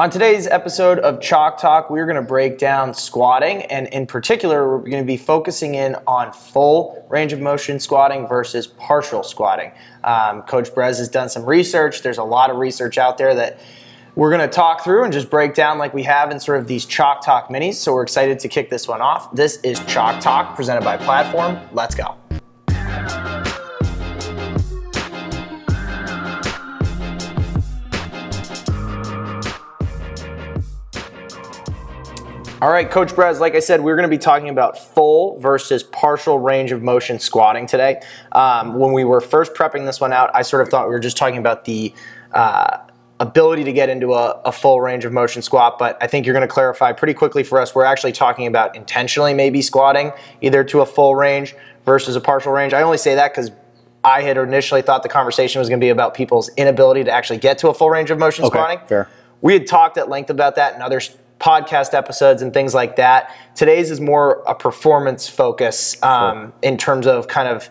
On today's episode of Chalk Talk, we're going to break down squatting, and in particular, we're going to be focusing in on full range of motion squatting versus partial squatting. Um, Coach Bres has done some research. There's a lot of research out there that we're going to talk through and just break down like we have in sort of these Chalk Talk minis. So we're excited to kick this one off. This is Chalk Talk presented by Platform. Let's go. All right, Coach Bres, like I said, we're going to be talking about full versus partial range of motion squatting today. Um, when we were first prepping this one out, I sort of thought we were just talking about the uh, ability to get into a, a, full range of motion squat, but I think you're going to clarify pretty quickly for us. We're actually talking about intentionally maybe squatting either to a full range versus a partial range. I only say that because I had initially thought the conversation was going to be about people's inability to actually get to a full range of motion okay, squatting. Fair. We had talked at length about that in other podcast episodes and things like that. Today's is more a performance focus um, sure. in terms of kind of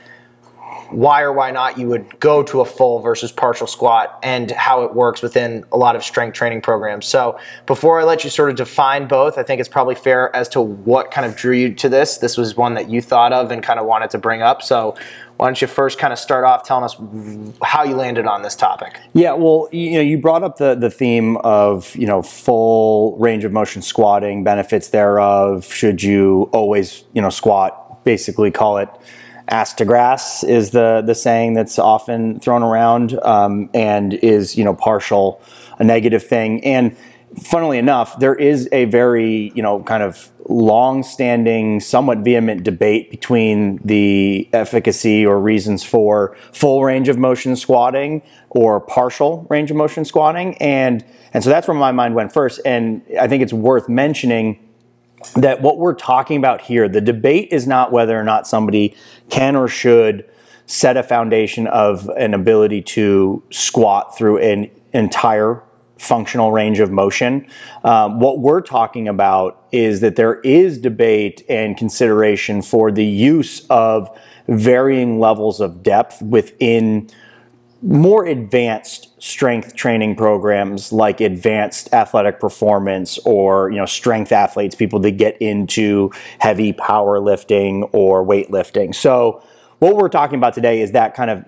why or why not you would go to a full versus partial squat and how it works within a lot of strength training programs. So, before I let you sort of define both, I think it's probably fair as to what kind of drew you to this. This was one that you thought of and kind of wanted to bring up. So, why don't you first kind of start off telling us how you landed on this topic? Yeah, well, you know, you brought up the the theme of you know full range of motion squatting, benefits thereof. Should you always you know squat? Basically, call it ass to grass is the the saying that's often thrown around, um, and is you know partial a negative thing and funnily enough, there is a very, you know, kind of long-standing, somewhat vehement debate between the efficacy or reasons for full range of motion squatting or partial range of motion squatting, and and so that's where my mind went first. And I think it's worth mentioning that what we're talking about here, the debate is not whether or not somebody can or should set a foundation of an ability to squat through an entire functional range of motion. Um, what we're talking about is that there is debate and consideration for the use of varying levels of depth within more advanced strength training programs like advanced athletic performance or you know strength athletes people that get into heavy powerlifting or weightlifting so what we're talking about today is that kind of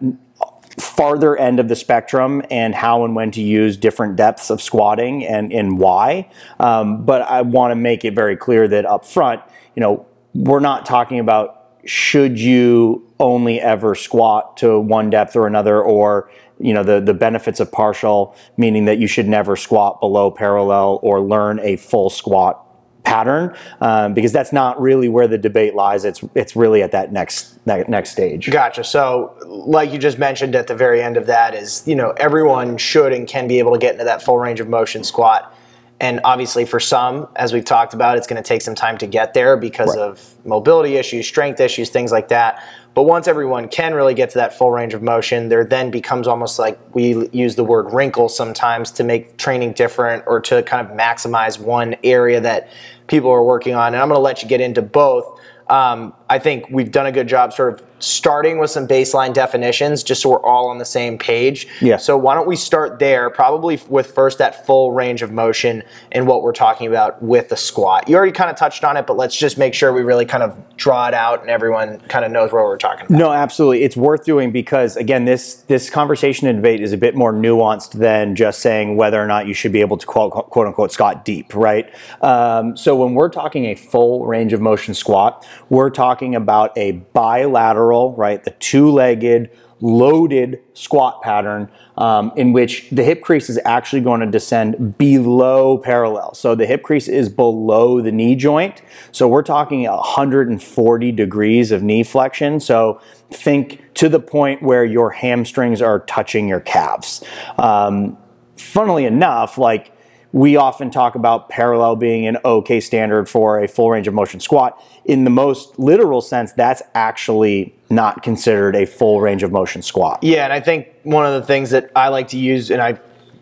farther end of the spectrum and how and when to use different depths of squatting and, and why. Um, but I want to make it very clear that up front, you know, we're not talking about should you only ever squat to one depth or another or you know the, the benefits of partial meaning that you should never squat below parallel or learn a full squat pattern um, because that's not really where the debate lies. It's it's really at that next that next stage. Gotcha. So, like you just mentioned at the very end of that, is you know everyone should and can be able to get into that full range of motion squat. And obviously, for some, as we've talked about, it's going to take some time to get there because right. of mobility issues, strength issues, things like that. But once everyone can really get to that full range of motion, there then becomes almost like we use the word wrinkle sometimes to make training different or to kind of maximize one area that people are working on. And I'm going to let you get into both. Um, I think we've done a good job sort of starting with some baseline definitions just so we're all on the same page. Yeah. So why don't we start there, probably with first that full range of motion and what we're talking about with the squat. You already kind of touched on it, but let's just make sure we really kind of draw it out and everyone kind of knows what we're talking about. No, absolutely. It's worth doing because again, this this conversation and debate is a bit more nuanced than just saying whether or not you should be able to quote, quote unquote squat deep, right? Um, so when we're talking a full range of motion squat, we're talking about a bilateral right? The two-legged, loaded squat pattern um, in which the hip crease is actually going to descend below parallel. So the hip crease is below the knee joint. So we're talking 140 degrees of knee flexion. So think to the point where your hamstrings are touching your calves. Um, funnily enough, like we often talk about parallel being an okay standard for a full range of motion squat. In the most literal sense, that's actually not considered a full range of motion squat. Yeah, and I think one of the things that I like to use, and I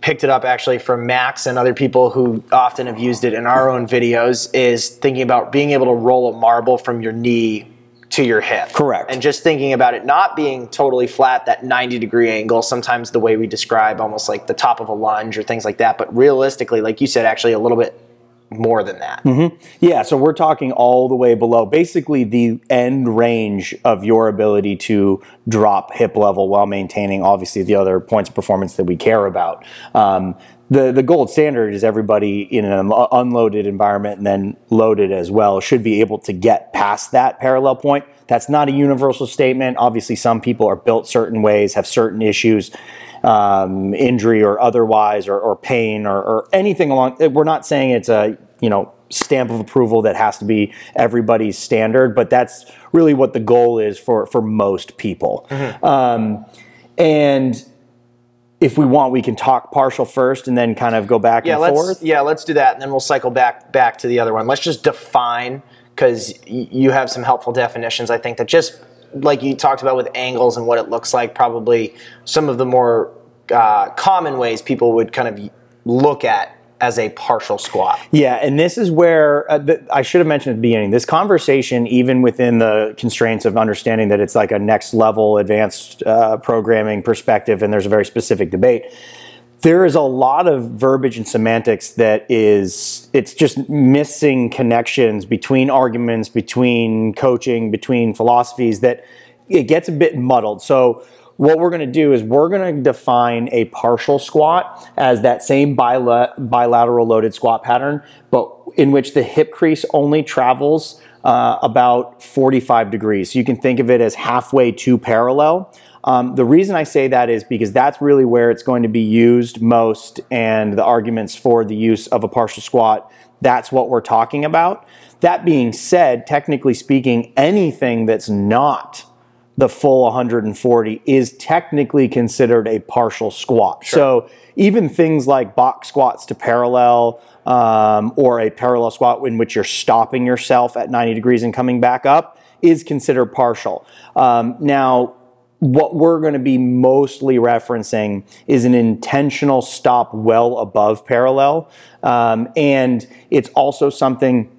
picked it up actually from Max and other people who often have used it in our own videos, is thinking about being able to roll a marble from your knee to your hip. Correct. And just thinking about it not being totally flat, that 90 degree angle, sometimes the way we describe almost like the top of a lunge or things like that, but realistically, like you said, actually a little bit more than that. Yeah, so we're talking all the way below, basically the end range of your ability to drop hip level while maintaining, obviously, the other points of performance that we care about. Um, the, the gold standard is everybody in an unloaded environment and then loaded as well should be able to get past that parallel point. That's not a universal statement. Obviously, some people are built certain ways, have certain issues, um, injury or otherwise, or, or pain or, or anything along. We're not saying it's a you know stamp of approval that has to be everybody's standard, but that's really what the goal is for for most people. Um, and if we want, we can talk partial first and then kind of go back Yeah, and let's forth. yeah, let's do that, and then we'll cycle back back to the other one. Let's just define because you have some helpful definitions. I think that just like you talked about with angles and what it looks like, probably some of the more uh, common ways people would kind of look at as a partial squat. Yeah, and this is where uh, th- I should have mentioned at the beginning. This conversation, even within the constraints of understanding that it's like a next level advanced uh, programming perspective, and there's a very specific debate. There is a lot of verbiage and semantics that is it's just missing connections between arguments, between coaching, between philosophies that it gets a bit muddled. So what we're going to do is we're going to define a partial squat as that same bila- bilateral loaded squat pattern, but in which the hip crease only travels uh, about 45 degrees. So you can think of it as halfway to parallel. Um, the reason I say that is because that's really where it's going to be used most, and the arguments for the use of a partial squat, that's what we're talking about. That being said, technically speaking, anything that's not the full 140 is technically considered a partial squat. So even things like box squats to parallel um, or a parallel squat in which you're stopping yourself at 90 degrees and coming back up is considered partial. Um, now, what we're going to be mostly referencing is an intentional stop well above parallel. Um, and it's also something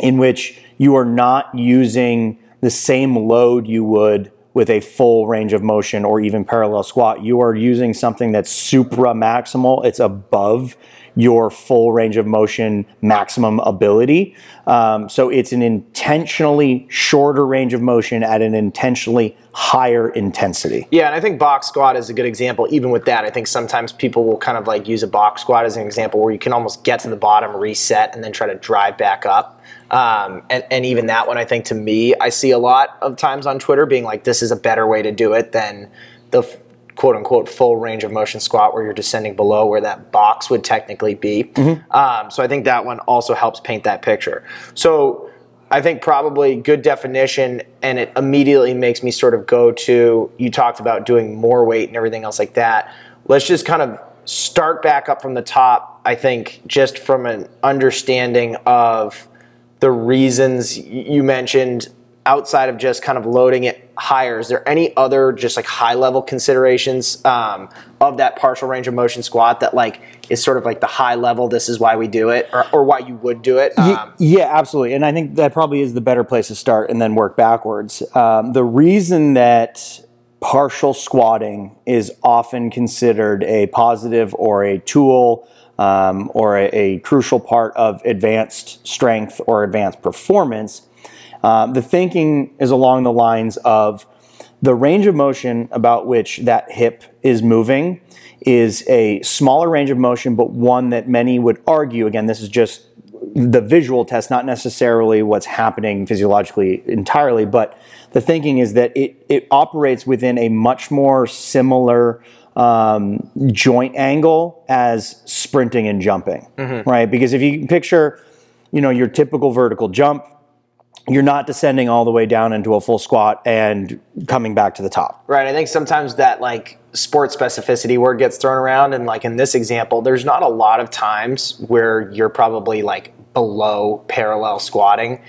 in which you are not using the same load you would with a full range of motion or even parallel squat. You are using something that's supra maximal, it's above your full range of motion maximum ability. Um, so it's an intentionally shorter range of motion at an intentionally higher intensity. Yeah, and I think box squat is a good example. Even with that, I think sometimes people will kind of like use a box squat as an example where you can almost get to the bottom, reset, and then try to drive back up. Um, and, and even that one, I think to me, I see a lot of times on Twitter being like, this is a better way to do it than the f- quote unquote full range of motion squat where you're descending below where that box would technically be. Um, so I think that one also helps paint that picture. So I think probably good definition, and it immediately makes me sort of go to you talked about doing more weight and everything else like that. Let's just kind of start back up from the top. I think just from an understanding of the reasons you mentioned outside of just kind of loading it higher, is there any other just like high level considerations um, of that partial range of motion squat that like is sort of like the high level, this is why we do it, or, or why you would do it? Um, yeah, absolutely. And I think that probably is the better place to start and then work backwards. Um, the reason that partial squatting is often considered a positive or a tool um, or a, a crucial part of advanced strength or advanced performance, um, the thinking is along the lines of the range of motion about which that hip is moving is a smaller range of motion, but one that many would argue, again, this is just the visual test, not necessarily what's happening physiologically entirely, but the thinking is that it, it operates within a much more similar um, joint angle as sprinting and jumping, right? Because if you picture, you know, your typical vertical jump, you're not descending all the way down into a full squat and coming back to the top. Right. I think sometimes that like sport specificity word gets thrown around, and like in this example, there's not a lot of times where you're probably like below parallel squatting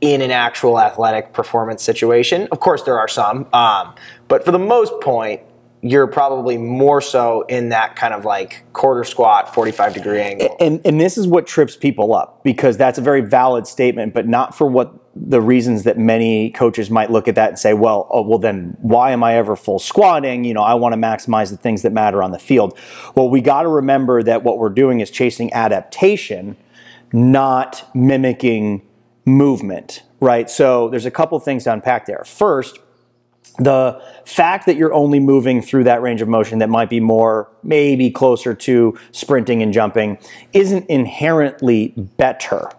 in an actual athletic performance situation. Of course, there are some, um, but for the most point, you're probably more so in that kind of like quarter squat, 45 degree angle. And, and this is what trips people up because that's a very valid statement, but not for what the reasons that many coaches might look at that and say, well, oh, well, then why am I ever full squatting? You know, I want to maximize the things that matter on the field. Well, we got to remember that what we're doing is chasing adaptation, not mimicking movement, right? So there's a couple things to unpack there. First, the fact that you're only moving through that range of motion that might be more, maybe closer to sprinting and jumping, isn't inherently better.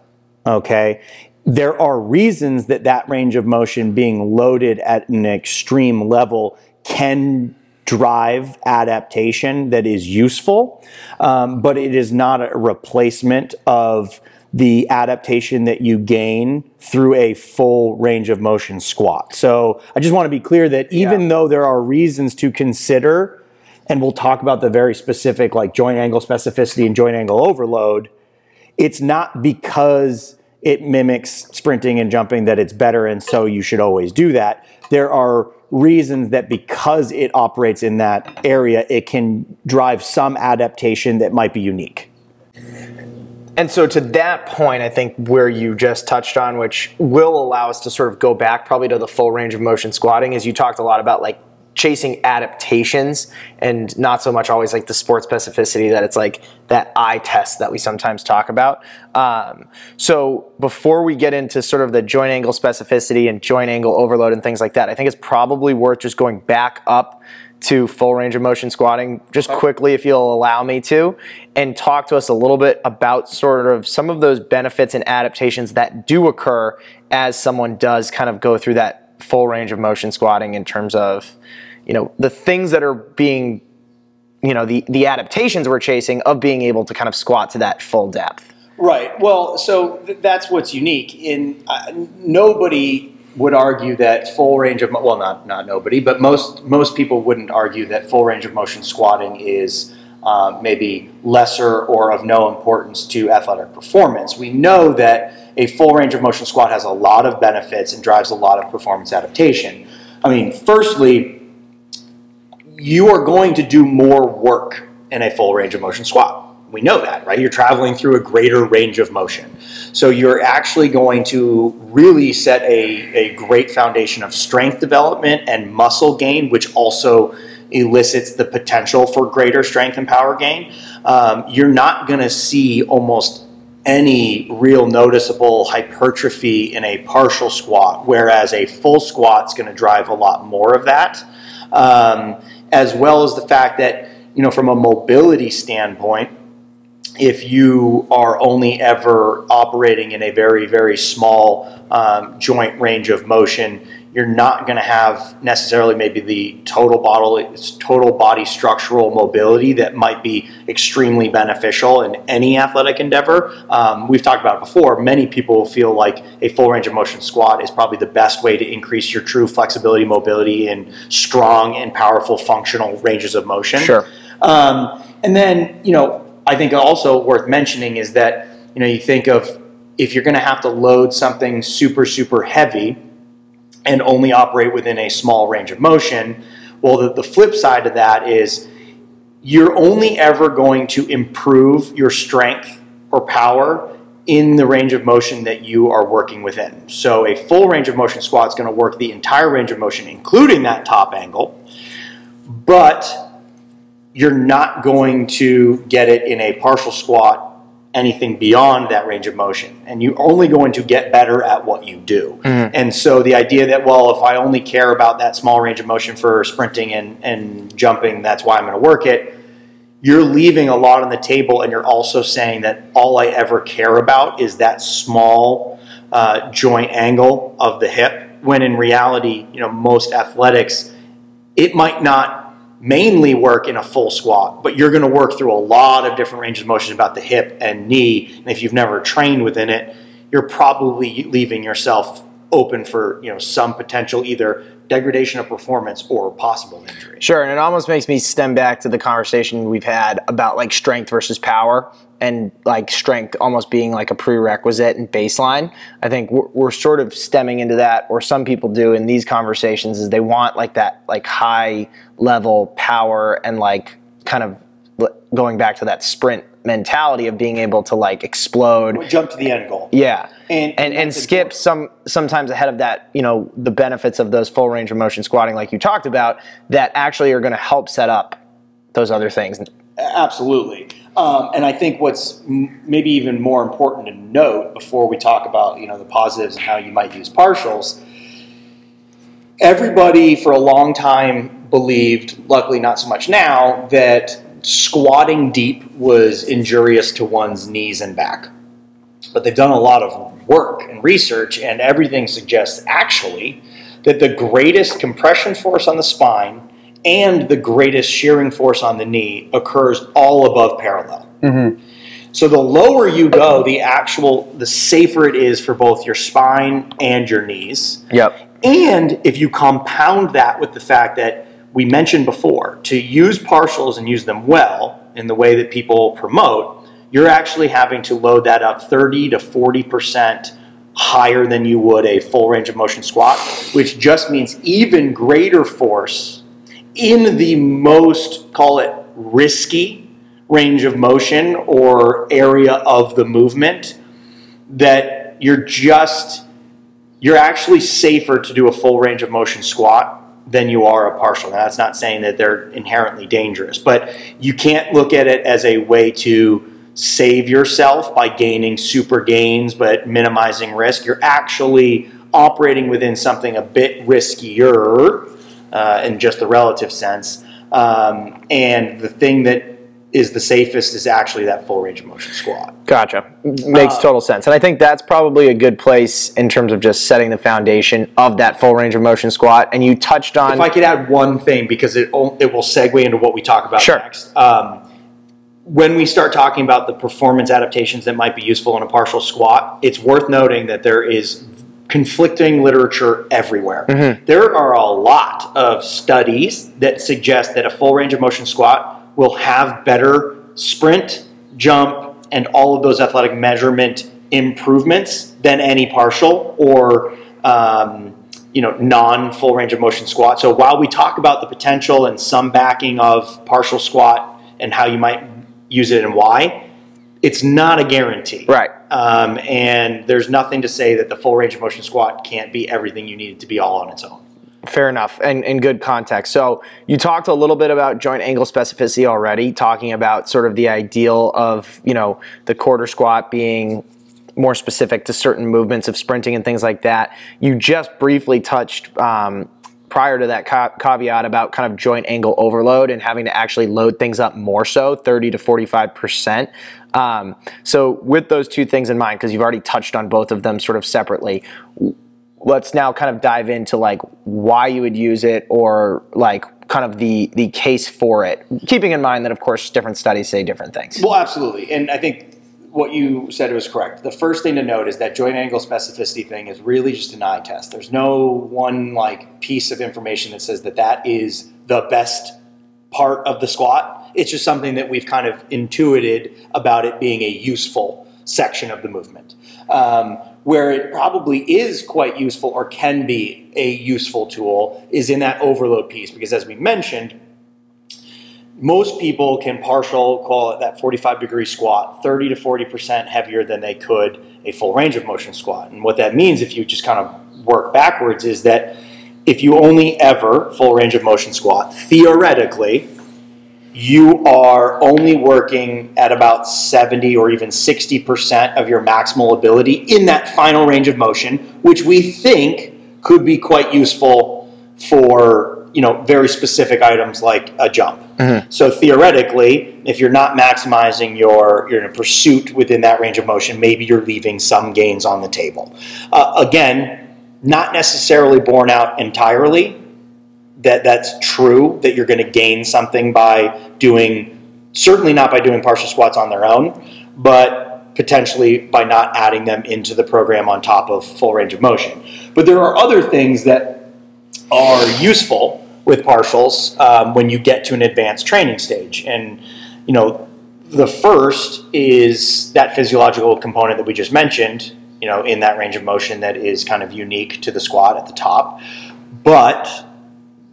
Okay. There are reasons that that range of motion being loaded at an extreme level can drive adaptation that is useful, um, but it is not a replacement of the adaptation that you gain through a full range of motion squat. So I just want to be clear that even yeah. though there are reasons to consider, and we'll talk about the very specific like joint angle specificity and joint angle overload, it's not because it mimics sprinting and jumping that it's better and so you should always do that. There are reasons that because it operates in that area, it can drive some adaptation that might be unique. And so, to that point, I think where you just touched on, which will allow us to sort of go back probably to the full range of motion squatting, is you talked a lot about like chasing adaptations and not so much always like the sport specificity that it's like that eye test that we sometimes talk about. Um, so before we get into sort of the joint angle specificity and joint angle overload and things like that, I think it's probably worth just going back up to full range of motion squatting just quickly if you'll allow me to and talk to us a little bit about sort of some of those benefits and adaptations that do occur as someone does kind of go through that full range of motion squatting in terms of you know the things that are being you know the the adaptations we're chasing of being able to kind of squat to that full depth right well so th- that's what's unique in uh, nobody would argue that full range of well, not not nobody, but most most people wouldn't argue that full range of motion squatting is uh, maybe lesser or of no importance to athletic performance. We know that a full range of motion squat has a lot of benefits and drives a lot of performance adaptation. I mean, firstly, you are going to do more work in a full range of motion squat we know that, right? You're traveling through a greater range of motion. So you're actually going to really set a, a great foundation of strength development and muscle gain, which also elicits the potential for greater strength and power gain. Um, you're not going to see almost any real noticeable hypertrophy in a partial squat, whereas a full squat is going to drive a lot more of that. Um, as well as the fact that, you know, from a mobility standpoint, if you are only ever operating in a very, very small um, joint range of motion, you're not going to have necessarily maybe the total body, total body structural mobility that might be extremely beneficial in any athletic endeavor. Um, we've talked about it before. Many people feel like a full range of motion squat is probably the best way to increase your true flexibility, mobility, and strong and powerful functional ranges of motion. Sure. Um, and then, you know, I think also worth mentioning is that you know you think of if you're going to have to load something super super heavy and only operate within a small range of motion, well the, the flip side of that is you're only ever going to improve your strength or power in the range of motion that you are working within. So a full range of motion squat is going to work the entire range of motion, including that top angle. But you're not going to get it in a partial squat anything beyond that range of motion and you're only going to get better at what you do mm-hmm. and so the idea that well if i only care about that small range of motion for sprinting and, and jumping that's why i'm going to work it you're leaving a lot on the table and you're also saying that all i ever care about is that small uh, joint angle of the hip when in reality you know most athletics it might not mainly work in a full squat, but you're going to work through a lot of different ranges of motion about the hip and knee. And if you've never trained within it, you're probably leaving yourself open for you know some potential either degradation of performance or possible injury. Sure, and it almost makes me stem back to the conversation we've had about like strength versus power and like strength almost being like a prerequisite and baseline. I think we're, we're, sort of stemming into that, or some people do in these conversations, is they want like that like high level power and like kind of going back to that sprint mentality of being able to like explode. Jump to the end goal. Yeah. And- and, and and skip some sometimes ahead of that, you know, the benefits of those full range of motion squatting like you talked about that actually are going to help set up those other things. Absolutely. Um, and I think what's m- maybe even more important to note before we talk about you know the positives and how you might use partials, everybody for a long time believed, luckily not so much now, that squatting deep was injurious to one's knees and back. But they've done a lot of work and research, and everything suggests actually that the greatest compression force on the spine and the greatest shearing force on the knee occurs all above parallel. Mm-hmm. So the lower you go, the actual, the safer it is for both your spine and your knees. Yep. And if you compound that with the fact that we mentioned before, to use partials and use them well in the way that people promote, you're actually having to load that up 30 to 40% higher than you would a full range of motion squat, which just means even greater force in the most, call it risky range of motion or area of the movement that you're just you're actually safer to do a full range of motion squat than you are a partial. Now, that's not saying that they're inherently dangerous, but you can't look at it as a way to save yourself by gaining super gains but minimizing risk. You're actually operating within something a bit riskier uh, in just the relative sense. Um, and the thing that is the safest is actually that full range of motion squat. Gotcha. Makes Uh, total sense. And I think that's probably a good place in terms of just setting the foundation of that full range of motion squat. And you touched on If I could add one thing, because it it will segue into what we talk about Sure. next. Um, when we start talking about the performance adaptations that might be useful in a partial squat, it's worth noting that there is conflicting literature everywhere. Mm-hmm. There are a lot of studies that suggest that a full range of motion squat will have better sprint, jump, and all of those athletic measurement improvements than any partial or um, you know non full range of motion squat. So while we talk about the potential and some backing of partial squat and how you might use it and why, it's not a guarantee. Right. Um, and there's nothing to say that the full range of motion squat can't be everything you need it to be all on its own. Fair enough, and, and good context. So you talked a little bit about joint angle specificity already, talking about sort of the ideal of you know the quarter squat being more specific to certain movements of sprinting and things like that. You just briefly touched um, prior to that ca- caveat about kind of joint angle overload and having to actually load things up more so, 30 to 45 percent. Um, so with those two things in mind, because you've already touched on both of them sort of separately, let's now kind of dive into like why you would use it or like kind of the the case for it keeping in mind that of course different studies say different things Well, absolutely. And I think what you said was correct. The first thing to note is that joint angle specificity thing is really just an eye test. There's no one like piece of information that says that that is the best part of the squat. It's just something that we've kind of intuited about it being a useful section of the movement. Um, where it probably is quite useful or can be a useful tool is in that overload piece because as we mentioned, most people can partial call it that 45 degree squat 30 to 40% heavier than they could a full range of motion squat. And what that means if you just kind of work backwards is that if you only ever full range of motion squat theoretically you are only working at about 70 or even 60% of your maximal ability in that final range of motion which we think could be quite useful for you know very specific items like a jump so theoretically, if you're not maximizing your your pursuit within that range of motion, maybe you're leaving some gains on the table. Uh, again, not necessarily borne out entirely. That that's true. That you're going to gain something by doing certainly not by doing partial squats on their own, but potentially by not adding them into the program on top of full range of motion. But there are other things that are useful with partials um, when you get to an advanced training stage. And, you know, the first is that physiological component that we just mentioned, you know, in that range of motion that is kind of unique to the squat at the top. But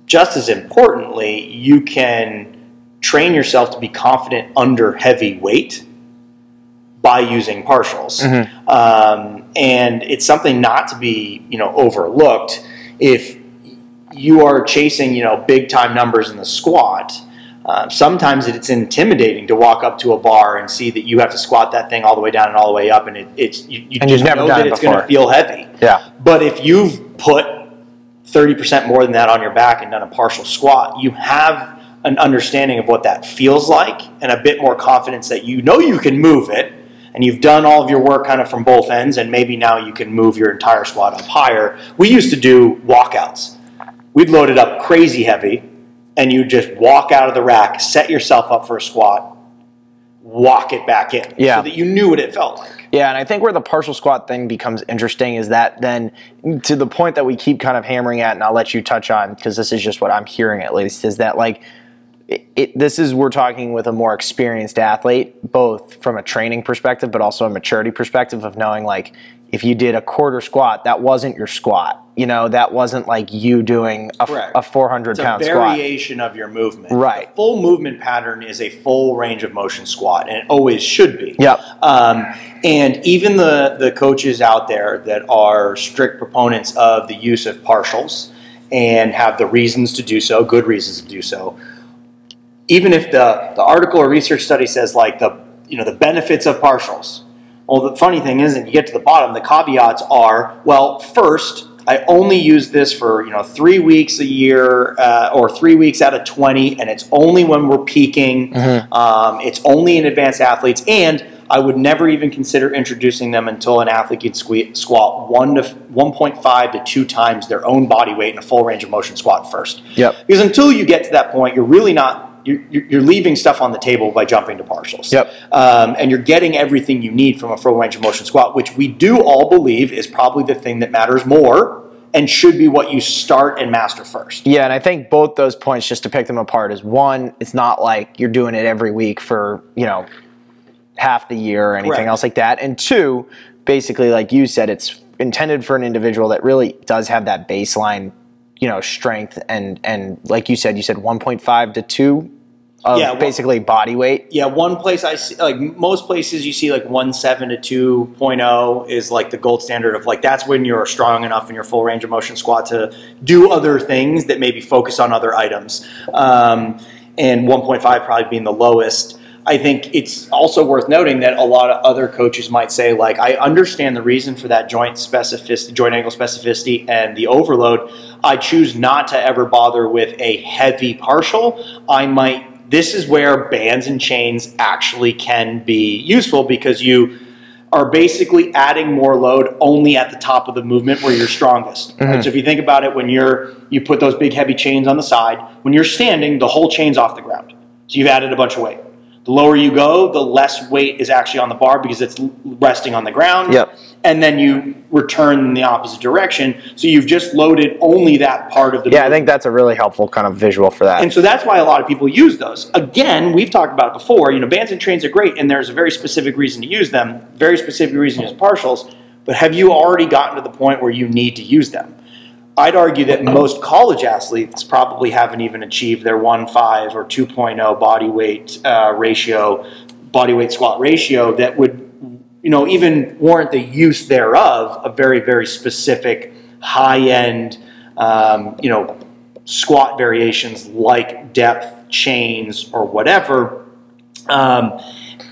just as importantly, you can train yourself to be confident under heavy weight by using partials. Mm-hmm. Um, and it's something not to be, you know, overlooked. If you are chasing, you know, big time numbers in the squat, uh, sometimes it's intimidating to walk up to a bar and see that you have to squat that thing all the way down and all the way up, and it, it's you, you And just never know done that it it's going to feel heavy. Yeah. But if you've put 30% more than that on your back and done a partial squat, you have an understanding of what that feels like and a bit more confidence that you know you can move it and you've done all of your work kind of from both ends and maybe now you can move your entire squat up higher. We used to do walkouts. We'd load it up crazy heavy and you just walk out of the rack, set yourself up for a squat, walk it back in Yeah. so that you knew what it felt like. Yeah, and I think where the partial squat thing becomes interesting is that then to the point that we keep kind of hammering at, and I'll let you touch on because this is just what I'm hearing at least, is that like it, it, this is we're talking with a more experienced athlete, both from a training perspective, but also a maturity perspective of knowing like if you did a quarter squat, that wasn't your squat. You know, that wasn't like you doing a, Correct. a 400 It's a pound squat. variation of your movement. Right. The full movement pattern is a full range of motion squat, and it always should be. Yep. Um, and even the, the coaches out there that are strict proponents of the use of partials and have the reasons to do so, good reasons to do so, even if the, the article or research study says like the you know the benefits of partials. Well, the funny thing is, that you get to the bottom, the caveats are well, first, I only use this for you know three weeks a year uh, or three weeks out of twenty, and it's only when we're peaking. Um, it's only in advanced athletes, and I would never even consider introducing them until an athlete can sque- squat one to one point five to two times their own body weight in a full range of motion squat first. Yep. Because until you get to that point, you're really not. You're, you're leaving stuff on the table by jumping to partials. Yep. Um, and you're getting everything you need from a full range of motion squat, which we do all believe is probably the thing that matters more and should be what you start and master first. Yeah, and I think both those points, just to pick them apart, is one, it's not like you're doing it every week for, you know, half the year or anything Correct. else like that. And two, basically, like you said, it's intended for an individual that really does have that baseline, you know, strength and and like you said, you said 1.5 to 2 of Yeah, well- basically body weight. Yeah, one place I see, like most places, you see like one seven to two is like the gold standard of like that's when you're strong enough in your full range of motion squat to do other things that maybe focus on other items. Um, and 1.5 probably being the lowest. I think it's also worth noting that a lot of other coaches might say, like, I understand the reason for that joint specificity, joint angle specificity, and the overload. I choose not to ever bother with a heavy partial. I might. This is where bands and chains actually can be useful because you are basically adding more load only at the top of the movement where you're strongest. right? So mm-hmm. if you think about it, when you're you put those big heavy chains on the side, when you're standing, the whole chain's off the ground. So you've added a bunch of weight. The lower you go, the less weight is actually on the bar because it's resting on the ground. Yep. And then you return in the opposite direction. So you've just loaded only that part of the Yeah, I think that's a really helpful kind of visual for that. And so that's why a lot of people use those. Again, we've talked about it before. You know, bands and chains are great, and there's a very specific reason to use them. Very specific reason to use partials. But have you already gotten to the point where you need to use them? I'd argue that most college athletes probably haven't even achieved their 1.5 or 2.0 body weight uh, ratio, body weight squat ratio that would, you know, even warrant the use thereof a very, very specific high end, um, you know, squat variations like depth, chains, or whatever. Um,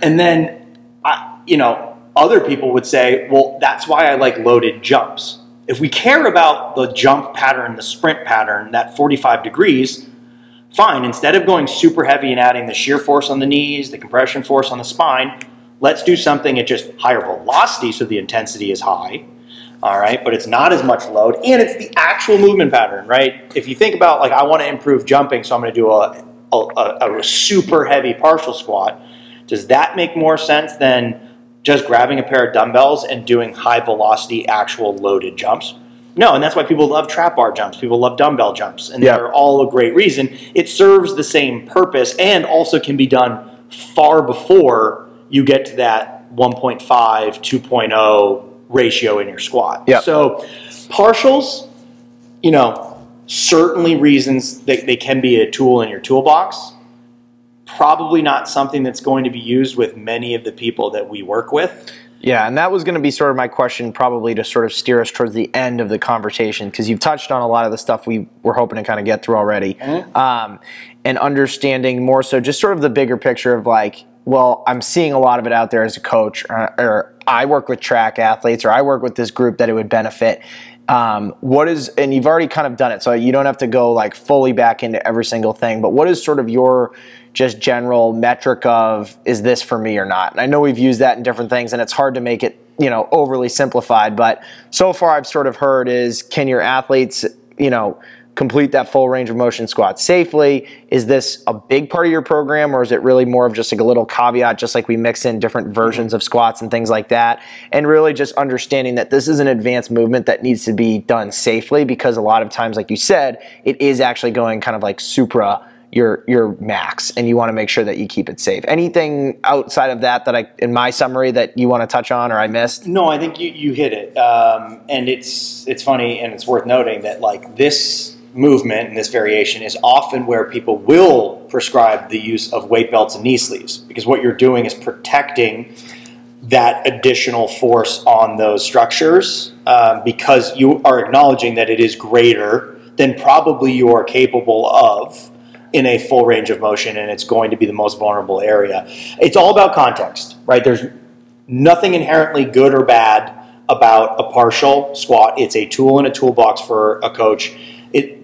and then, I, you know, other people would say, well, that's why I like loaded jumps. If we care about the jump pattern, the sprint pattern, that 45 degrees, fine. Instead of going super heavy and adding the shear force on the knees, the compression force on the spine, let's do something at just higher velocity so the intensity is high. All right, but it's not as much load and it's the actual movement pattern, right? If you think about like I want to improve jumping, so I'm going to do a, a, a, a super heavy partial squat. Does that make more sense than just grabbing a pair of dumbbells and doing high velocity actual loaded jumps? No, and that's why people love trap bar jumps. People love dumbbell jumps, and Yeah. they're all a great reason. It serves the same purpose and also can be done far before you get to that 1.5, 2.0 ratio in your squat. Yep. So partials, you know, certainly reasons that they can be a tool in your toolbox. Probably not something that's going to be used with many of the people that we work with. Yeah, and that was going to be sort of my question, probably to sort of steer us towards the end of the conversation, because you've touched on a lot of the stuff we were hoping to kind of get through already, um, and understanding more so just sort of the bigger picture of like, well, I'm seeing a lot of it out there as a coach, or, or I work with track athletes, or I work with this group that it would benefit. Um, what is, and you've already kind of done it, so you don't have to go like fully back into every single thing, but what is sort of your just general metric of is this for me or not? And I know we've used that in different things, and it's hard to make it you know overly simplified. But so far, I've sort of heard is can your athletes you know complete that full range of motion squat safely? Is this a big part of your program, or is it really more of just like a little caveat, just like we mix in different versions of squats and things like that? And really just understanding that this is an advanced movement that needs to be done safely because a lot of times, like you said, it is actually going kind of like supra your your max and you want to make sure that you keep it safe. Anything outside of that that I in my summary that you want to touch on or I missed? No, I think you, you hit it, um, and it's it's funny and it's worth noting that like this movement and this variation is often where people will prescribe the use of weight belts and knee sleeves because what you're doing is protecting that additional force on those structures um, because you are acknowledging that it is greater than probably you are capable of in a full range of motion and it's going to be the most vulnerable area. It's all about context, right? There's nothing inherently good or bad about a partial squat. It's a tool in a toolbox for a coach.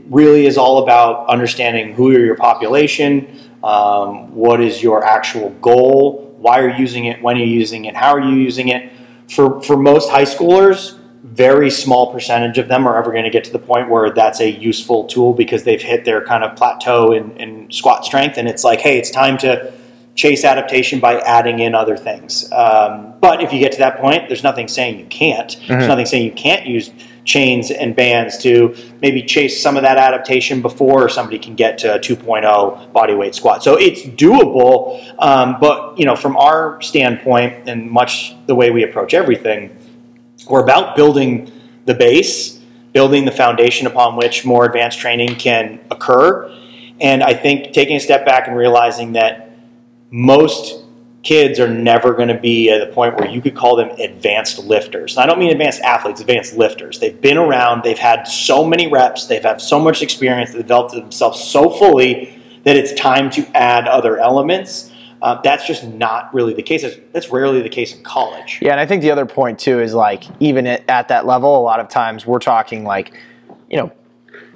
Really is all about understanding who are your population, um, what is your actual goal, why are you using it, when are you using it, how are you using it. For, for most high schoolers, very small percentage of them are ever going to get to the point where that's a useful tool because they've hit their kind of plateau in, in squat strength and it's like hey it's time to chase adaptation by adding in other things um, but if you get to that point there's nothing saying you can't mm-hmm. there's nothing saying you can't use chains and bands to maybe chase some of that adaptation before somebody can get to a 2.0 body weight squat so it's doable um, but you know from our standpoint and much the way we approach everything we're about building the base, building the foundation upon which more advanced training can occur. And I think taking a step back and realizing that most kids are never going to be at the point where you could call them advanced lifters. And I don't mean advanced athletes, advanced lifters. They've been around, they've had so many reps, they've had so much experience, they've developed themselves so fully that it's time to add other elements. Uh, that's just not really the case. That's, rarely the case in college. Yeah, and I think the other point too is like even at that level, a lot of times we're talking like, you know,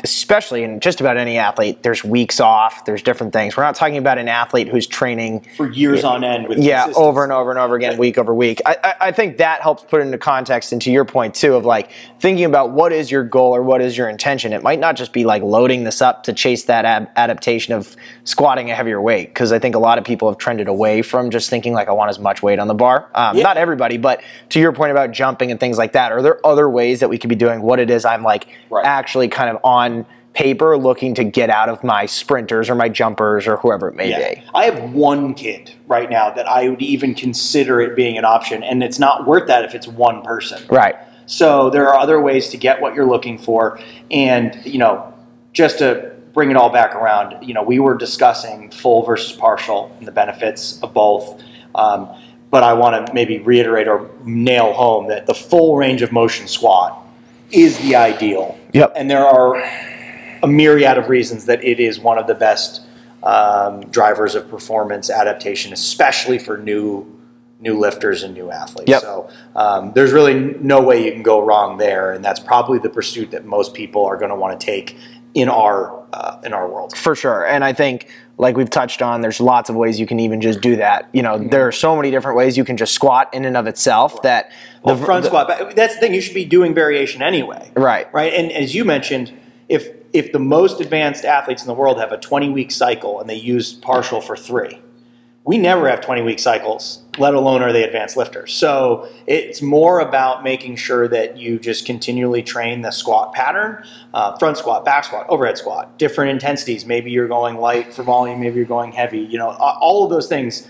especially in just about any athlete, there's weeks off, there's different things. We're not talking about an athlete who's training for years on end with yeah, over and over and over again, week over week. I, I, I, think that helps put into context, and to your point too, of like thinking about what is your goal or what is your intention. It might not just be like loading this up to chase that ab- adaptation of squatting a heavier weight, because I think a lot of people have trended away from just thinking like I want as much weight on the bar. Um, yeah. Not everybody, but to your point about jumping and things like that, are there other ways that we could be doing what it is I'm like right. actually kind of on paper looking to get out of my sprinters or my jumpers or whoever it may yeah. be. I have one kid right now that I would even consider it being an option, and it's not worth that if it's one person. Right. So there are other ways to get what you're looking for, and you know, just to bring it all back around, you know, we were discussing full versus partial and the benefits of both. Um, but I want to maybe reiterate or nail home that the full range of motion squat is the ideal. Yep. And there are a myriad of reasons that it is one of the best um, drivers of performance adaptation, especially for new new lifters and new athletes. Yep. So um, there's really no way you can go wrong there, and that's probably the pursuit that most people are going to want to take in our uh, in our world. For sure, and I think like we've touched on, there's lots of ways you can even just do that. You know, mm-hmm. there are so many different ways you can just squat in and of itself right. that the well, front the, squat. But that's the thing; you should be doing variation anyway. Right. Right. And as you mentioned, if if the most advanced athletes in the world have a 20 week cycle and they use partial for three, we never have 20 week cycles, let alone are they advanced lifters. So it's more about making sure that you just continually train the squat pattern uh, front squat, back squat, overhead squat, different intensities. Maybe you're going light for volume, maybe you're going heavy. You know, all of those things.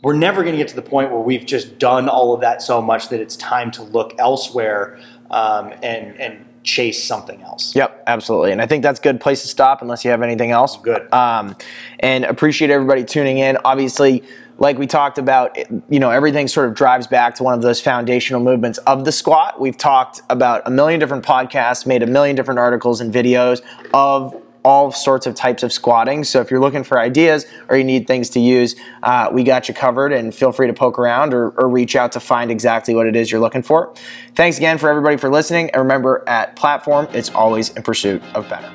We're never going to get to the point where we've just done all of that so much that it's time to look elsewhere um, and, and chase something else. Yep, absolutely. And I think that's a good place to stop unless you have anything else. Good. Um, and appreciate everybody tuning in. Obviously, like we talked about, you know, everything sort of drives back to one of those foundational movements of the squat. We've talked about a million different podcasts, made a million different articles and videos of all sorts of types of squatting. So if you're looking for ideas or you need things to use, uh, we got you covered and feel free to poke around or, or reach out to find exactly what it is you're looking for. Thanks again for everybody for listening. And remember, at Platform, it's always in pursuit of better.